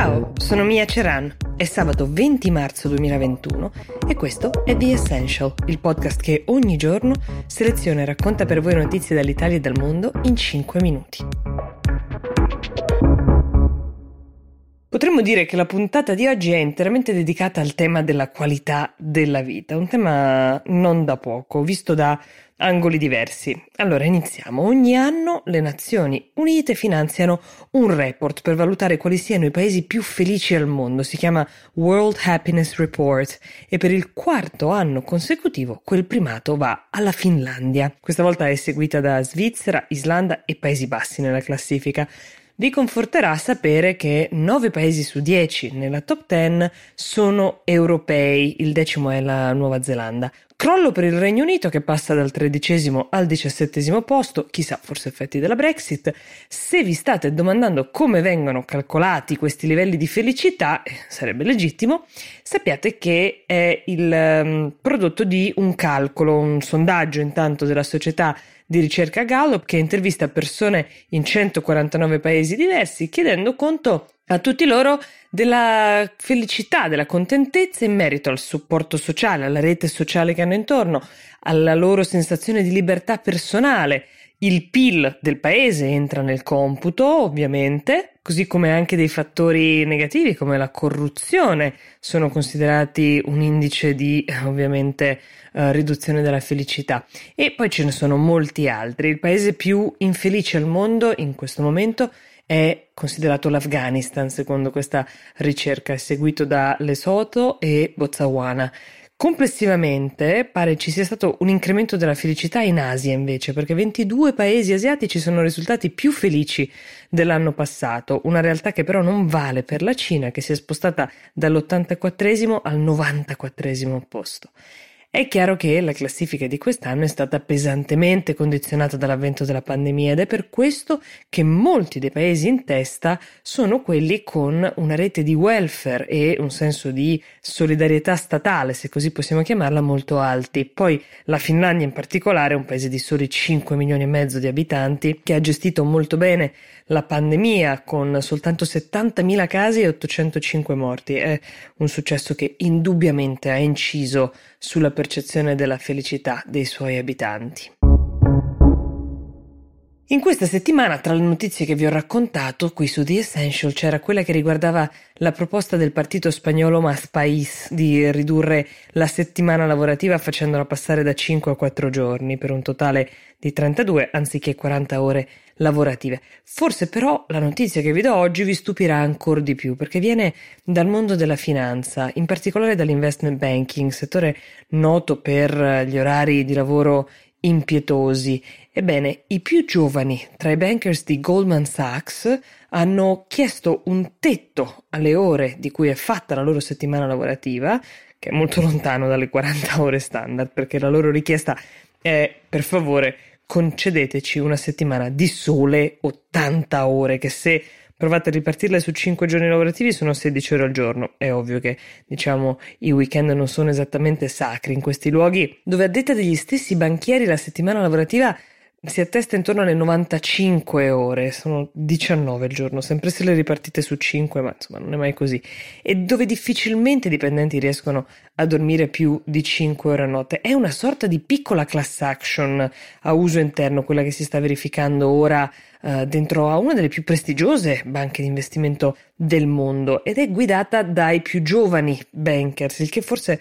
Ciao, sono Mia Ceran. È sabato 20 marzo 2021 e questo è The Essential, il podcast che ogni giorno seleziona e racconta per voi notizie dall'Italia e dal mondo in 5 minuti. Potremmo dire che la puntata di oggi è interamente dedicata al tema della qualità della vita, un tema non da poco, visto da angoli diversi. Allora iniziamo. Ogni anno le Nazioni Unite finanziano un report per valutare quali siano i paesi più felici al mondo. Si chiama World Happiness Report e per il quarto anno consecutivo quel primato va alla Finlandia. Questa volta è seguita da Svizzera, Islanda e Paesi Bassi nella classifica. Vi conforterà sapere che 9 paesi su 10 nella top 10 sono europei, il decimo è la Nuova Zelanda. Crollo per il Regno Unito che passa dal tredicesimo al diciassettesimo posto, chissà forse effetti della Brexit. Se vi state domandando come vengono calcolati questi livelli di felicità, eh, sarebbe legittimo, sappiate che è il um, prodotto di un calcolo, un sondaggio intanto della società di ricerca Gallup che intervista persone in 149 paesi diversi chiedendo conto a tutti loro della felicità, della contentezza in merito al supporto sociale, alla rete sociale che hanno intorno, alla loro sensazione di libertà personale. Il PIL del paese entra nel computo, ovviamente, così come anche dei fattori negativi come la corruzione sono considerati un indice di, ovviamente, uh, riduzione della felicità. E poi ce ne sono molti altri. Il paese più infelice al mondo in questo momento è considerato l'Afghanistan, secondo questa ricerca, seguito da Lesotho e Botswana. Complessivamente pare ci sia stato un incremento della felicità in Asia invece, perché 22 paesi asiatici sono risultati più felici dell'anno passato, una realtà che però non vale per la Cina che si è spostata dall'84 al 94 posto. È chiaro che la classifica di quest'anno è stata pesantemente condizionata dall'avvento della pandemia ed è per questo che molti dei paesi in testa sono quelli con una rete di welfare e un senso di solidarietà statale, se così possiamo chiamarla, molto alti. Poi la Finlandia in particolare un paese di soli 5 milioni e mezzo di abitanti che ha gestito molto bene la pandemia con soltanto 70.000 casi e 805 morti. È un successo che indubbiamente ha inciso sulla percezione della felicità dei suoi abitanti. In questa settimana, tra le notizie che vi ho raccontato qui su The Essential, c'era quella che riguardava la proposta del partito spagnolo Mas País di ridurre la settimana lavorativa facendola passare da 5 a 4 giorni per un totale di 32 anziché 40 ore lavorative. Forse però la notizia che vi do oggi vi stupirà ancora di più perché viene dal mondo della finanza, in particolare dall'investment banking, settore noto per gli orari di lavoro impietosi. Ebbene, i più giovani tra i bankers di Goldman Sachs hanno chiesto un tetto alle ore di cui è fatta la loro settimana lavorativa, che è molto lontano dalle 40 ore standard, perché la loro richiesta è, per favore, concedeteci una settimana di sole 80 ore, che se provate a ripartirle su 5 giorni lavorativi sono 16 ore al giorno. È ovvio che, diciamo, i weekend non sono esattamente sacri in questi luoghi, dove a detta degli stessi banchieri la settimana lavorativa si attesta intorno alle 95 ore, sono 19 al giorno, sempre se le ripartite su 5, ma insomma non è mai così, e dove difficilmente i dipendenti riescono a dormire più di 5 ore a notte. È una sorta di piccola class action a uso interno, quella che si sta verificando ora uh, dentro a una delle più prestigiose banche di investimento del mondo ed è guidata dai più giovani bankers, il che forse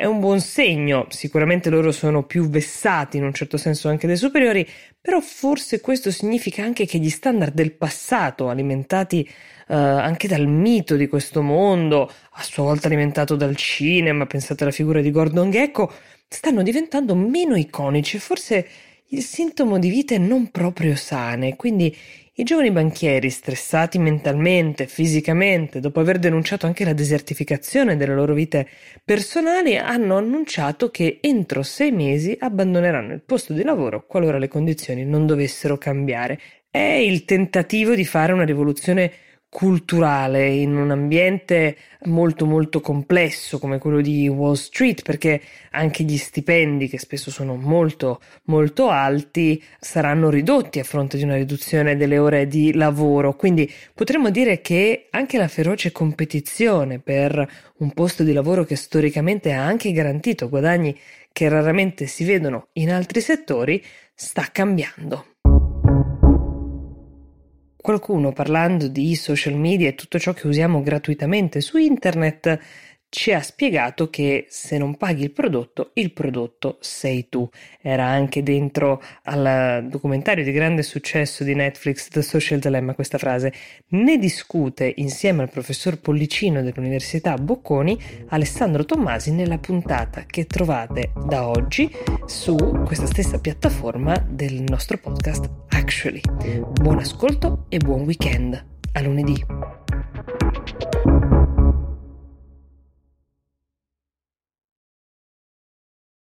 è un buon segno, sicuramente loro sono più vessati in un certo senso anche dei superiori, però forse questo significa anche che gli standard del passato, alimentati uh, anche dal mito di questo mondo, a sua volta alimentato dal cinema, pensate alla figura di Gordon Gecko, stanno diventando meno iconici, forse il sintomo di vite non proprio sane, quindi i giovani banchieri, stressati mentalmente, fisicamente, dopo aver denunciato anche la desertificazione delle loro vite personali, hanno annunciato che entro sei mesi abbandoneranno il posto di lavoro qualora le condizioni non dovessero cambiare. È il tentativo di fare una rivoluzione culturale in un ambiente molto molto complesso come quello di Wall Street perché anche gli stipendi che spesso sono molto molto alti saranno ridotti a fronte di una riduzione delle ore di lavoro quindi potremmo dire che anche la feroce competizione per un posto di lavoro che storicamente ha anche garantito guadagni che raramente si vedono in altri settori sta cambiando. Qualcuno parlando di social media e tutto ciò che usiamo gratuitamente su internet ci ha spiegato che se non paghi il prodotto, il prodotto sei tu. Era anche dentro al documentario di grande successo di Netflix The Social Dilemma questa frase. Ne discute insieme al professor Pollicino dell'Università Bocconi Alessandro Tommasi nella puntata che trovate da oggi su questa stessa piattaforma del nostro podcast Actually. Buon ascolto e buon weekend. A lunedì.